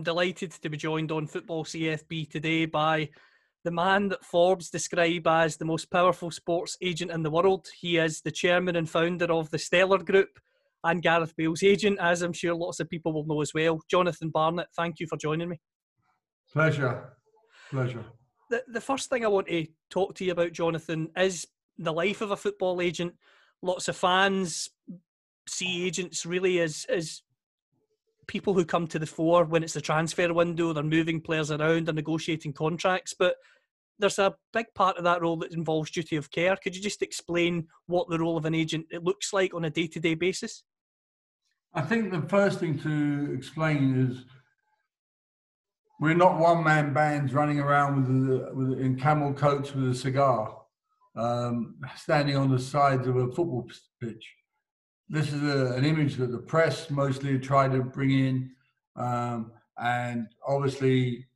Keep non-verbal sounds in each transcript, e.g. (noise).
I'm delighted to be joined on Football CFB today by the man that Forbes describe as the most powerful sports agent in the world. He is the chairman and founder of the Stellar Group and Gareth Bale's agent, as I'm sure lots of people will know as well. Jonathan Barnett, thank you for joining me. Pleasure. Pleasure. The, the first thing I want to talk to you about, Jonathan, is the life of a football agent. Lots of fans see agents really as, as people who come to the fore when it's the transfer window, they're moving players around, they're negotiating contracts, but there's a big part of that role that involves duty of care. Could you just explain what the role of an agent it looks like on a day-to-day basis? I think the first thing to explain is we're not one man bands running around with, a, with in camel coats with a cigar, um, standing on the sides of a football pitch. This is a, an image that the press mostly try to bring in, um, and obviously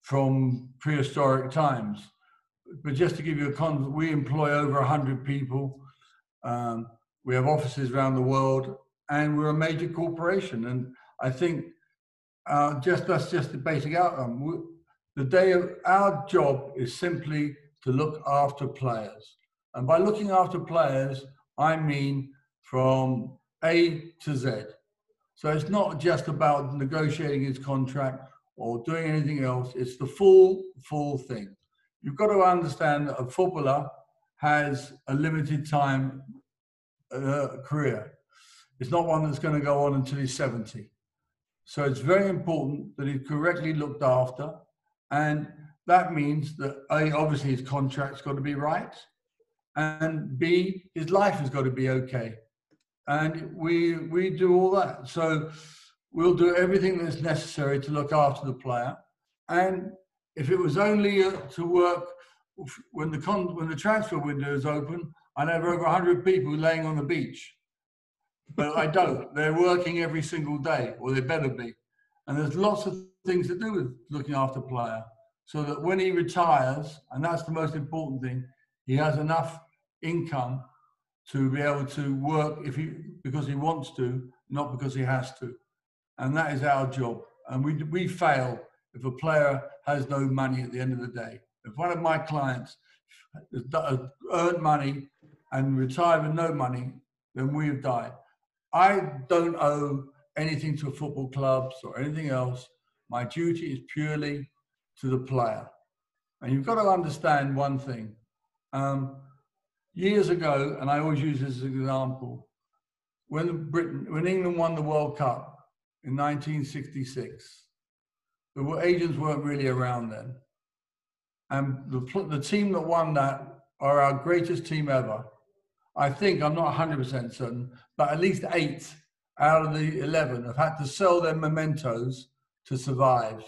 from prehistoric times. But just to give you a con, we employ over 100 people. Um, we have offices around the world, and we're a major corporation. And I think uh, just that's just the basic outcome. We, the day of our job is simply to look after players, and by looking after players, I mean from A to Z. So it's not just about negotiating his contract or doing anything else. It's the full, full thing. You've got to understand that a footballer has a limited time uh, career. It's not one that's going to go on until he's 70. So it's very important that he's correctly looked after. And that means that A, obviously his contract's got to be right. And B, his life has got to be okay. And we we do all that. So we'll do everything that's necessary to look after the player. And if it was only uh, to work when the con- when the transfer window is open, I'd have over 100 people laying on the beach but I don't. They're working every single day, or they better be. And there's lots of things to do with looking after a player, so that when he retires, and that's the most important thing, he has enough income to be able to work if he because he wants to, not because he has to. And that is our job. And we we fail if a player has no money at the end of the day. If one of my clients has earned money and retired with no money, then we have died. I don't owe anything to football clubs or anything else. My duty is purely to the player. And you've got to understand one thing. Um, years ago, and I always use this as an example, when Britain, when England won the World Cup in 1966, the agents weren't really around then. And the, the team that won that are our greatest team ever. I think, I'm not 100% certain, but at least eight out of the 11 have had to sell their mementos to survive.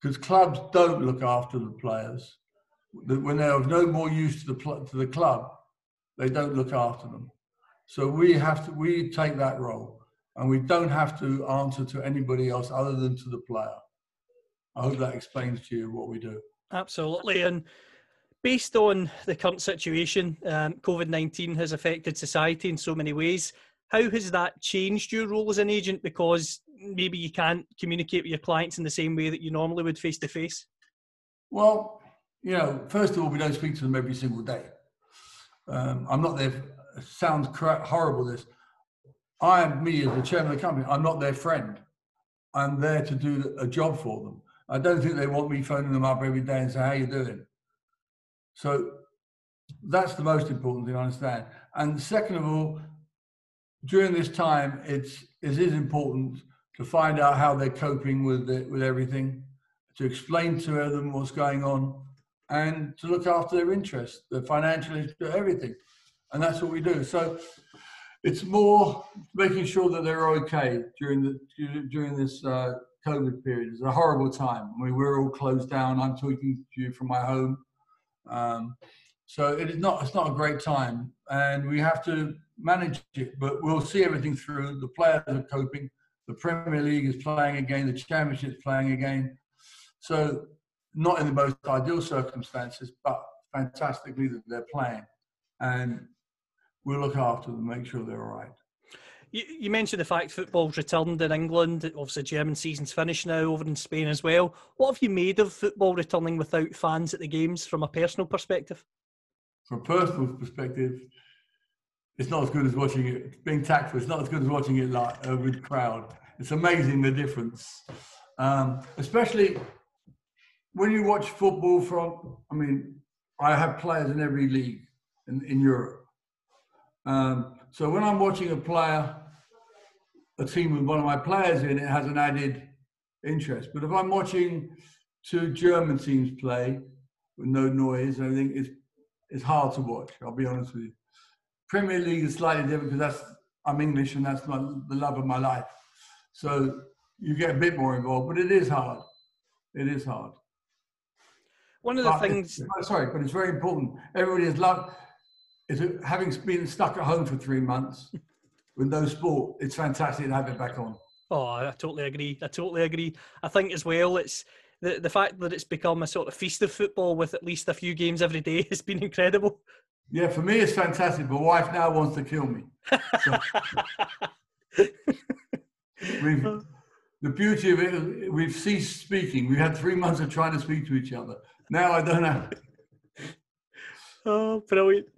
Because clubs don't look after the players. The- When they're of no more use to the, to the club, they don't look after them. So we have to, we take that role and we don't have to answer to anybody else other than to the player. I hope that explains to you what we do. Absolutely. And based on the current situation, um, COVID 19 has affected society in so many ways. How has that changed your role as an agent? Because maybe you can't communicate with your clients in the same way that you normally would face to face. Well, you know, first of all, we don't speak to them every single day. Um, I'm not their. Sounds horrible. This. I am me as the chairman of the company. I'm not their friend. I'm there to do a job for them. I don't think they want me phoning them up every day and saying, "How you doing?" So that's the most important thing to understand. And second of all, during this time, it's it is important to find out how they're coping with it, with everything, to explain to them what's going on, and to look after their interests, their financial interest, everything. And that's what we do. So it's more making sure that they're okay during the during this uh, COVID period. It's a horrible time. We we're all closed down. I'm talking to you from my home. Um, so it is not it's not a great time, and we have to manage it. But we'll see everything through. The players are coping. The Premier League is playing again. The Championship is playing again. So not in the most ideal circumstances, but fantastically that they're playing, and we'll look after them, make sure they're all right. You, you mentioned the fact football's returned in England. Obviously, German season's finished now, over in Spain as well. What have you made of football returning without fans at the games from a personal perspective? From a personal perspective, it's not as good as watching it. Being tactful, it's not as good as watching it like uh, with crowd. It's amazing the difference, um, especially when you watch football from. I mean, I have players in every league in, in Europe. Um, so when I'm watching a player, a team with one of my players in, it has an added interest. But if I'm watching two German teams play with no noise and everything, it's it's hard to watch. I'll be honest with you. Premier League is slightly different because that's I'm English and that's my, the love of my life. So you get a bit more involved, but it is hard. It is hard. One of the but things. Sorry, but it's very important. Everybody is love. Is having been stuck at home for three months (laughs) with no sport. It's fantastic to have it back on. Oh, I totally agree. I totally agree. I think as well, it's the the fact that it's become a sort of feast of football with at least a few games every day (laughs) has been incredible. Yeah, for me it's fantastic. My wife now wants to kill me. (laughs) So, the beauty of it, we've ceased speaking. We had three months of trying to speak to each other. Now I don't know. (laughs) Oh, brilliant!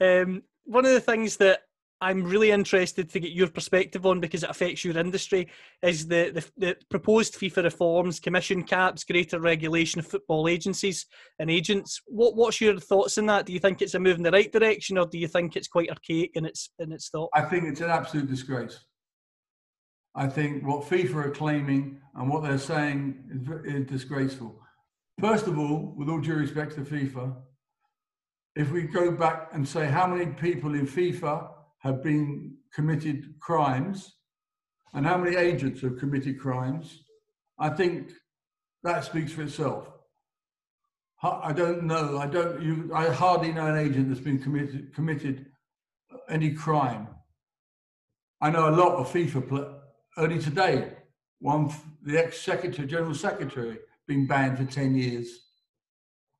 Um, one of the things that I'm really interested to get your perspective on because it affects your industry is the, the, the, proposed FIFA reforms, commission caps, greater regulation of football agencies and agents. What, what's your thoughts on that? Do you think it's a move in the right direction or do you think it's quite archaic in its, in its thought? I think it's an absolute disgrace. I think what FIFA are claiming and what they're saying is, is disgraceful. First of all, with all due respect to FIFA, if we go back and say how many people in FIFA have been committed crimes and how many agents have committed crimes, I think that speaks for itself. I don't know. I don't. You, I hardly know an agent that's been committed committed any crime. I know a lot of FIFA. Only today, one the ex-secretary, general secretary, being banned for ten years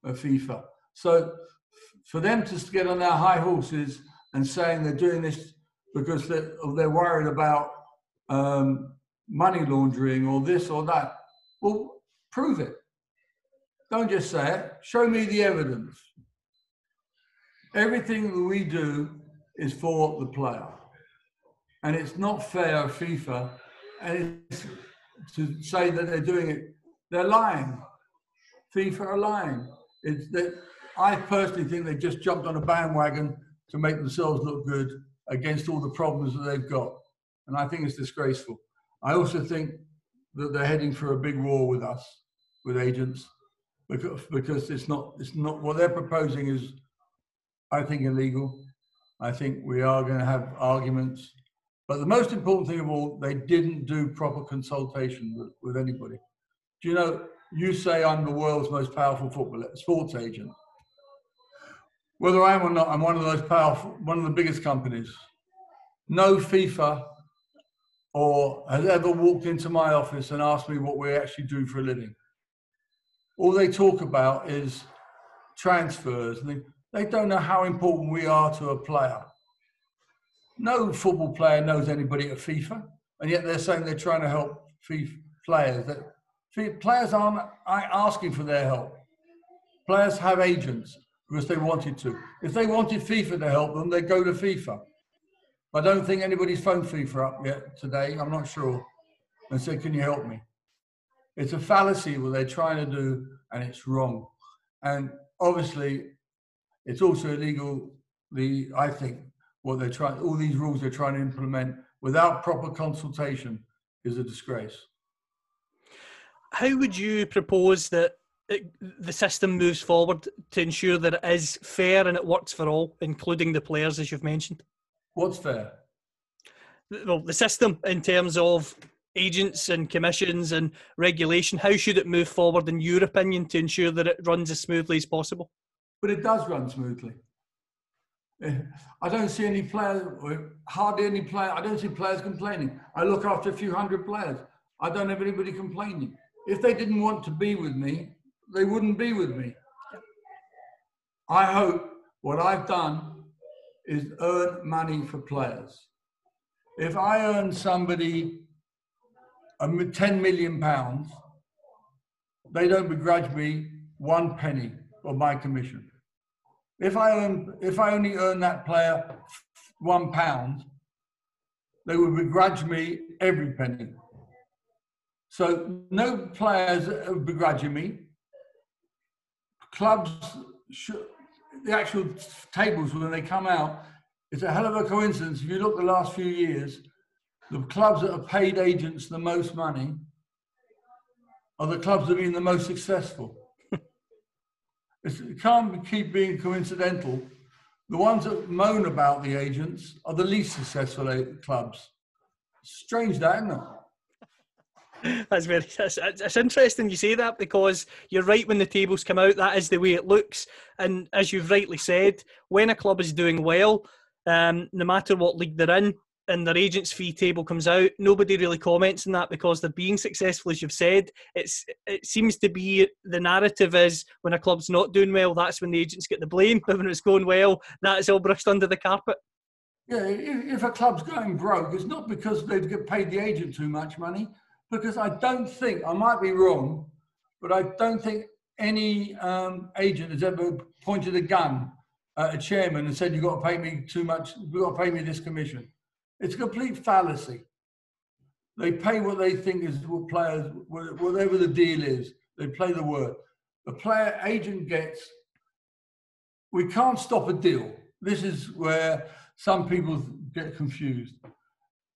of FIFA. So, for them to get on their high horses and saying they're doing this because they're, they're worried about um, money laundering or this or that. Well, prove it. Don't just say it. Show me the evidence. Everything that we do is for the player. And it's not fair FIFA and to say that they're doing it. They're lying. FIFA are lying. It's that I personally think they just jumped on a bandwagon to make themselves look good against all the problems that they've got. And I think it's disgraceful. I also think that they're heading for a big war with us, with agents, because, because it's not, it's not what they're proposing is, I think, illegal. I think we are going to have arguments. But the most important thing of all, they didn't do proper consultation with, with anybody. Do you know, you say I'm the world's most powerful football sports agent whether I am or not, I'm one of those powerful, one of the biggest companies. No FIFA or has ever walked into my office and asked me what we actually do for a living. All they talk about is transfers. They, they don't know how important we are to a player. No football player knows anybody at FIFA, and yet they're saying they're trying to help FIFA players. That players aren't asking for their help. Players have agents because they wanted to. If they wanted FIFA to help them, they'd go to FIFA. I don't think anybody's phoned FIFA up yet today. I'm not sure. And said, "Can you help me?" It's a fallacy what they're trying to do, and it's wrong. And obviously, it's also illegal. The I think what they're trying, all these rules they're trying to implement without proper consultation is a disgrace. How would you propose that it, the system moves forward to ensure that it is fair and it works for all, including the players, as you've mentioned? What's fair? Well, the system in terms of agents and commissions and regulation, how should it move forward, in your opinion, to ensure that it runs as smoothly as possible? But it does run smoothly. I don't see any players, hardly any player. I don't see players complaining. I look after a few hundred players. I don't have anybody complaining. If they didn't want to be with me, they wouldn't be with me. I hope what I've done is earn money for players. If I earn somebody a m- 10 million pounds, they don't begrudge me one penny of my commission. If I if I only earn that player one pound, they would begrudge me every penny. So no players are begrudging me. Clubs, should, the actual tables when they come out, it's a hell of a coincidence. If you look the last few years, the clubs that have paid agents the most money are the clubs that have been the most successful. It can't keep being coincidental. The ones that moan about the agents are the least successful clubs. Strange that, isn't it? (laughs) That's very. It's interesting you say that because you're right. When the tables come out, that is the way it looks. And as you've rightly said, when a club is doing well, um, no matter what league they're in, and their agent's fee table comes out, nobody really comments on that because they're being successful, as you've said. It's it seems to be the narrative is when a club's not doing well, that's when the agents get the blame. But when it's going well, that is all brushed under the carpet. Yeah, if, if a club's going broke, it's not because they get paid the agent too much money, because I don't think, I might be wrong, but I don't think any um, agent has ever pointed a gun at a chairman and said, you've got to pay me too much, you've got to pay me this commission. It's a complete fallacy. They pay what they think is what players, whatever the deal is, they play the word. The player agent gets, we can't stop a deal. This is where some people get confused.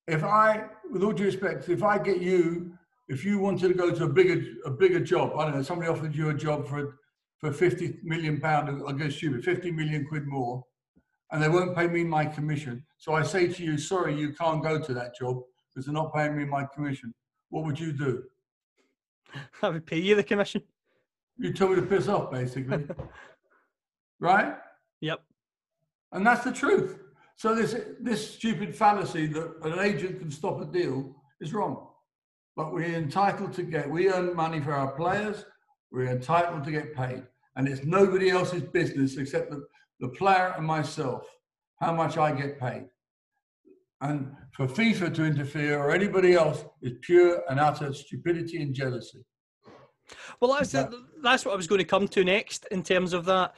If I, with all due respect, if I get you, if you wanted to go to a bigger, a bigger job, I don't know, somebody offered you a job for, for 50 million pound, I guess stupid, 50 million quid more, and they won't pay me my commission. So I say to you, sorry, you can't go to that job because they're not paying me my commission. What would you do? (laughs) I would pay you the commission. You tell me to piss off, basically. (laughs) right? Yep. And that's the truth. So this this stupid fallacy that an agent can stop a deal is wrong. But we're entitled to get we earn money for our players, we're entitled to get paid. And it's nobody else's business except the, the player and myself how much I get paid. And for FIFA to interfere or anybody else is pure and utter stupidity and jealousy. Well, that's Yeah. that's what I was going to come to next in terms of that.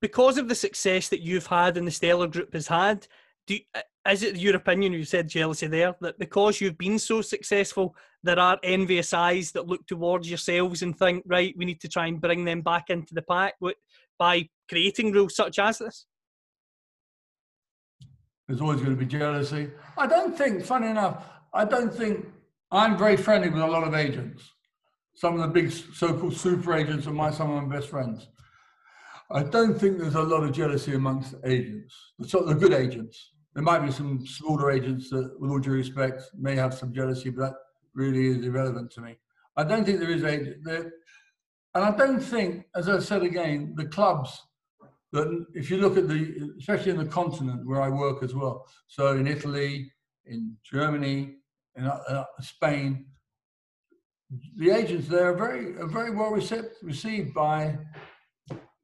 Because of the success that you've had and the Stellar Group has had, do you, uh, is it your opinion? You said jealousy there that because you've been so successful, there are envious eyes that look towards yourselves and think, right, we need to try and bring them back into the pack by creating rules such as this. There's always going to be jealousy. I don't think, funny enough, I don't think I'm very friendly with a lot of agents. Some of the big so-called super agents are my some of my best friends. I don't think there's a lot of jealousy amongst agents, the sort of the good agents. There might be some smaller agents that, with all due respect, may have some jealousy, but that really is irrelevant to me. I don't think there is agent there, and I don't think, as I said again, the clubs that if you look at the, especially in the continent where I work as well, so in Italy, in Germany, in uh, Spain, the agents there are very, are very well received by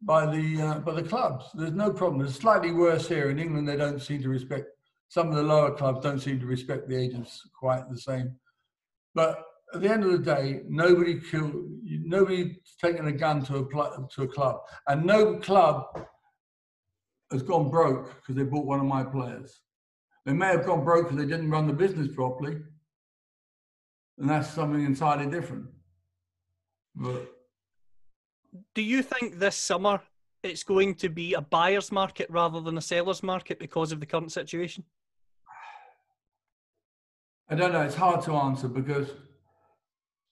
by the uh, by the clubs. There's no problem. It's slightly worse here in England. They don't seem to respect. Some of the lower clubs don't seem to respect the agents quite the same. But at the end of the day, nobody killed. Nobody's taken a gun to a pl- to a club, and no club has gone broke because they bought one of my players. They may have gone broke because they didn't run the business properly, and that's something entirely different. But Do you think this summer it's going to be a buyer's market rather than a seller's market because of the current situation? I don't know. It's hard to answer because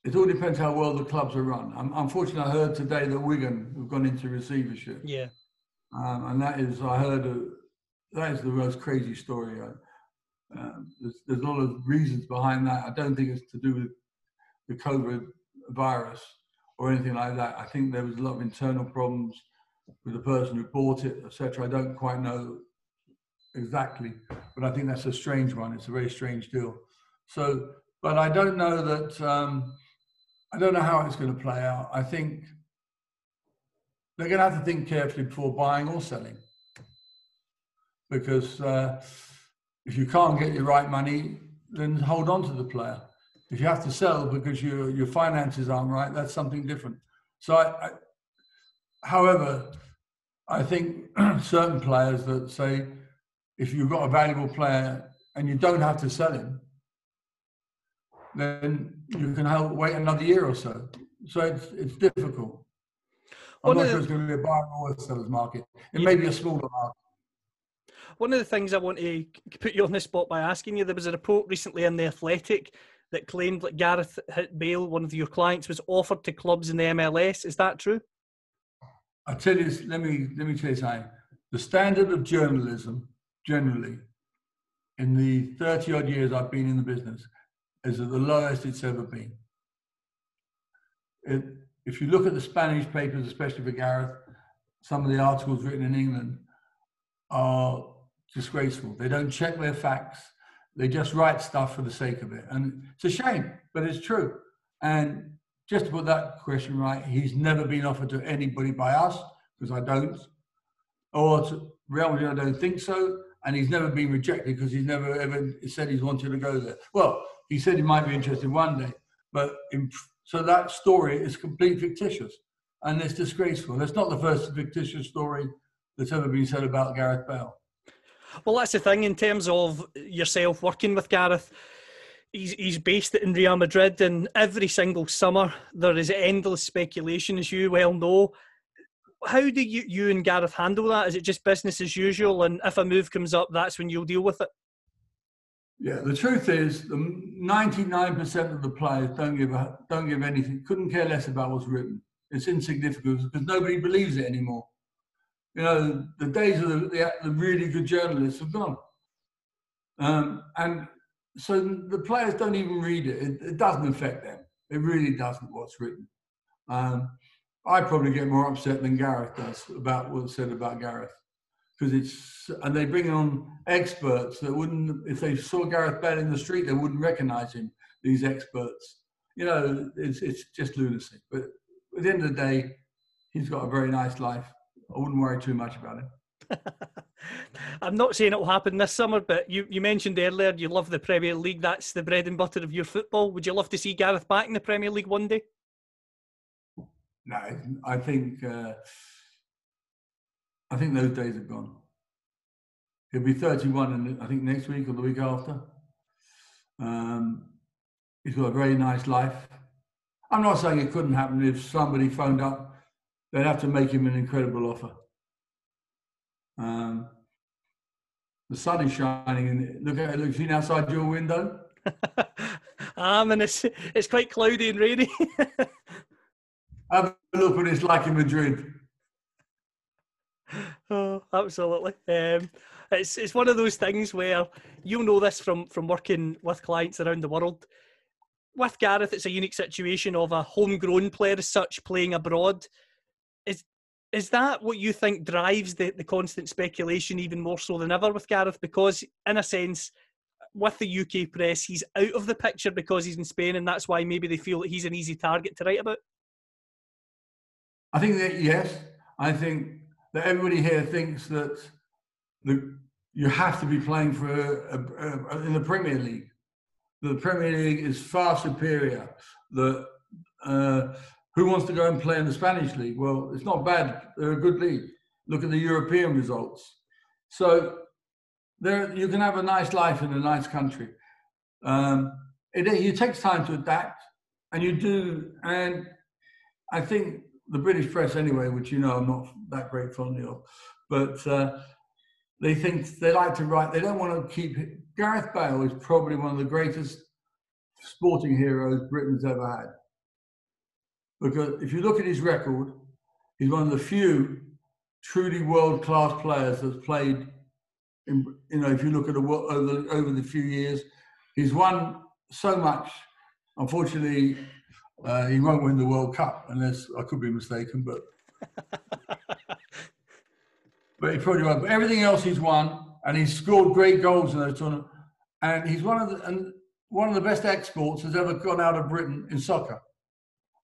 it all depends how well the clubs are run. I'm, unfortunately, I heard today that Wigan have gone into receivership, Yeah. um, and that is I heard a, that is the most crazy story. Uh, um, there's, there's a lot of reasons behind that. I don't think it's to do with the COVID virus or anything like that. I think there was a lot of internal problems with the person who bought it, etc. I don't quite know exactly, but I think that's a strange one. It's a very strange deal. So, but I don't know that. Um, I don't know how it's going to play out. I think they're going to have to think carefully before buying or selling, because uh, if you can't get your right money, then hold on to the player. If you have to sell because your your finances aren't right, that's something different. So, I, I, however, I think (clears throat) certain players that say if you've got a valuable player and you don't have to sell him, then you can help wait another year or so. So it's it's difficult. I'm One not sure the- it's going to be a buyer or a seller's market. It may be a smaller market. One of the things I want to put you on the spot by asking you, there was a report recently in The Athletic that claimed that Gareth Bale, one of your clients, was offered to clubs in the MLS. Is that true? I tell you, let me let me tell you something. The standard of journalism, generally, in the thirty odd years I've been in the business, is at the lowest it's ever been. It, if you look at the Spanish papers, especially for Gareth, some of the articles written in England are disgraceful. They don't check their facts. They just write stuff for the sake of it, and it's a shame, but it's true. And just to put that question right, he's never been offered to anybody by us because I don't, or to Real Madrid, I don't think so. And he's never been rejected because he's never ever said he's wanted to go there. Well, he said he might be interested one day, but in, so that story is completely fictitious and it's disgraceful. It's not the first fictitious story that's ever been said about Gareth Bale. Well, that's the thing in terms of yourself working with Gareth. He's, he's based in Real Madrid, and every single summer there is endless speculation, as you well know. How do you, you and Gareth handle that? Is it just business as usual? And if a move comes up, that's when you'll deal with it? Yeah, the truth is, the 99% of the players don't give a, don't give anything, couldn't care less about what's written. It's insignificant because nobody believes it anymore. You know, the days of the, the, the really good journalists have gone. Um, and so the players don't even read it. it. It doesn't affect them. It really doesn't what's written. Um, I probably get more upset than Gareth does about what's said about Gareth because it's and they bring on experts that wouldn't if they saw Gareth Bale in the street they wouldn't recognise him. These experts, you know, it's it's just lunacy. But at the end of the day, he's got a very nice life. I wouldn't worry too much about it. (laughs) I'm not saying it will happen this summer, but you, you mentioned earlier you love the Premier League. That's the bread and butter of your football. Would you love to see Gareth back in the Premier League one day? No, I think uh, I think those days are gone. He'll be 31, and I think next week or the week after. Um, he's got a very nice life. I'm not saying it couldn't happen if somebody phoned up. They'd have to make him an incredible offer. Um, the sun is shining, and look at it. Look, seen outside your window. (laughs) um, and it's it's quite cloudy and rainy. (laughs) Have a look what it's like in Madrid. oh, absolutely. Um, it's it's one of those things where you'll know this from from working with clients around the world. With Gareth, it's a unique situation of a homegrown player as such playing abroad. Is that what you think drives the, the constant speculation even more so than ever with Gareth? Because in a sense, with the UK press, he's out of the picture because he's in Spain, and that's why maybe they feel that he's an easy target to write about. I think that yes, I think that everybody here thinks that the, you have to be playing for a, a, a, in the Premier League. The Premier League is far superior. The uh, who wants to go and play in the Spanish league? Well, it's not bad. They're a good league. Look at the European results. So there, you can have a nice life in a nice country. Um, it, it takes time to adapt, and you do. And I think the British press, anyway, which you know I'm not that great fondly of, but uh, they think they like to write. They don't want to keep. Gareth Bale is probably one of the greatest sporting heroes Britain's ever had. Because if you look at his record, he's one of the few truly world-class players that's played. In, you know, if you look at the, over over the few years, he's won so much. Unfortunately, uh, he won't win the World Cup unless I could be mistaken, but (laughs) but he probably won't. But everything else he's won, and he's scored great goals in those tournaments. And he's one of the and one of the best exports has ever gone out of Britain in soccer.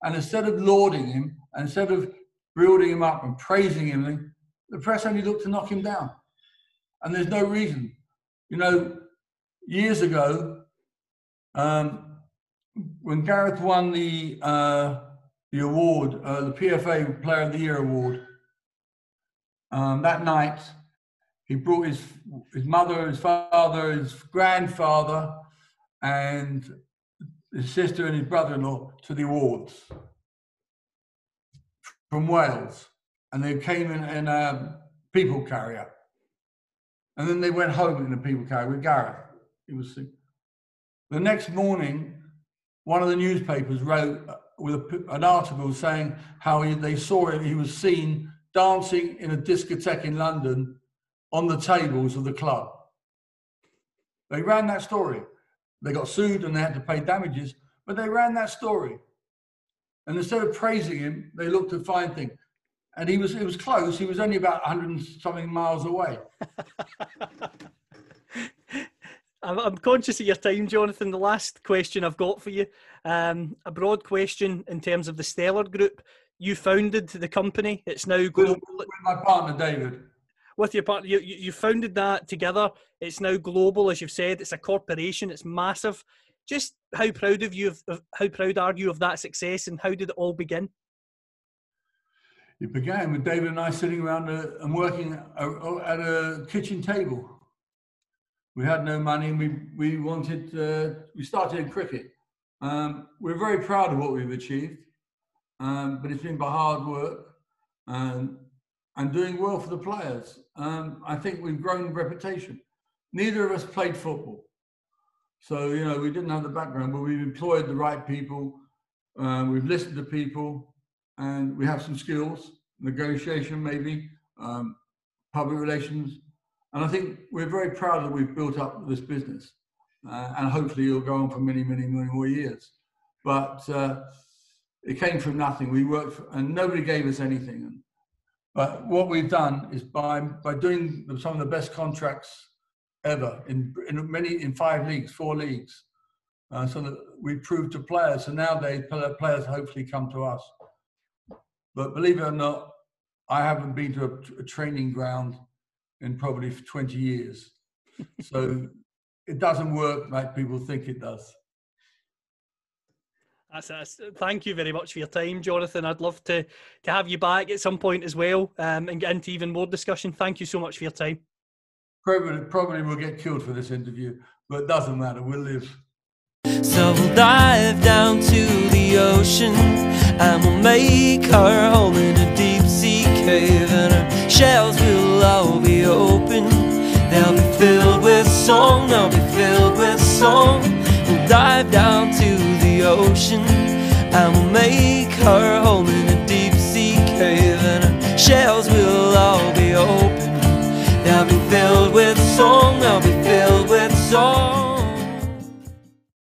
And instead of lauding him, instead of building him up and praising him, the press only looked to knock him down. And there's no reason. You know, years ago, um, when Gareth won the uh, the award, uh, the PFA Player of the Year award, um, that night he brought his his mother, his father, his grandfather, and his sister and his brother-in-law to the awards from Wales, and they came in in a people carrier, and then they went home in a people carrier with Gareth. He was sick. The next morning, one of the newspapers wrote uh, with a, an article saying how he, they saw him. He was seen dancing in a discotheque in London on the tables of the club. They ran that story. They got sued and they had to pay damages, but they ran that story. And instead of praising him, they looked to find things. And he was it was close. He was only about 100 something miles away. (laughs) I'm, I'm conscious of your time, Jonathan. The last question I've got for you, um, a broad question in terms of the Stellar Group. You founded the company. It's now global. With my partner David. With your partner, you, you founded that together. It's now global, as you've said. It's a corporation. It's massive. Just how proud of you of, of how proud are you of that success, and how did it all begin? It began with David and I sitting around a, and working at a kitchen table we had no money. We we wanted. Uh, we started in cricket. Um, we're very proud of what we've achieved, um, but it's been by hard work and and doing well for the players. Um, I think we've grown reputation. Neither of us played football, so you know we didn't have the background, but we've employed the right people. Um, we've listened to people, and we have some skills, negotiation maybe, um, public relations and I think we're very proud that we've built up this business. Uh, and hopefully it'll go on for many, many, many more years. But uh, it came from nothing. We worked, for, and nobody gave us anything. But what we've done is by by doing some of the best contracts ever in in many in five leagues, four leagues, uh, so that we proved to players. So nowadays, players hopefully come to us. But believe it or not, I haven't been to a, a training ground in probably 20 years. so it doesn't work like people think it does. That's, that's, thank you very much for your time, Jonathan. I'd love to to have you back at some point as well um, and get into even more discussion. Thank you so much for your time. Probably, probably we'll get killed for this interview, but it doesn't matter. We'll live. So we'll dive down to the ocean and we'll make our home in a deep sea cave, and our shells will all be open. They'll be filled with song, they'll be filled with song. We'll dive down to ocean and we'll make her home in a deep sea cave, and our shells will all be open. They'll be filled with song, they'll be filled with song.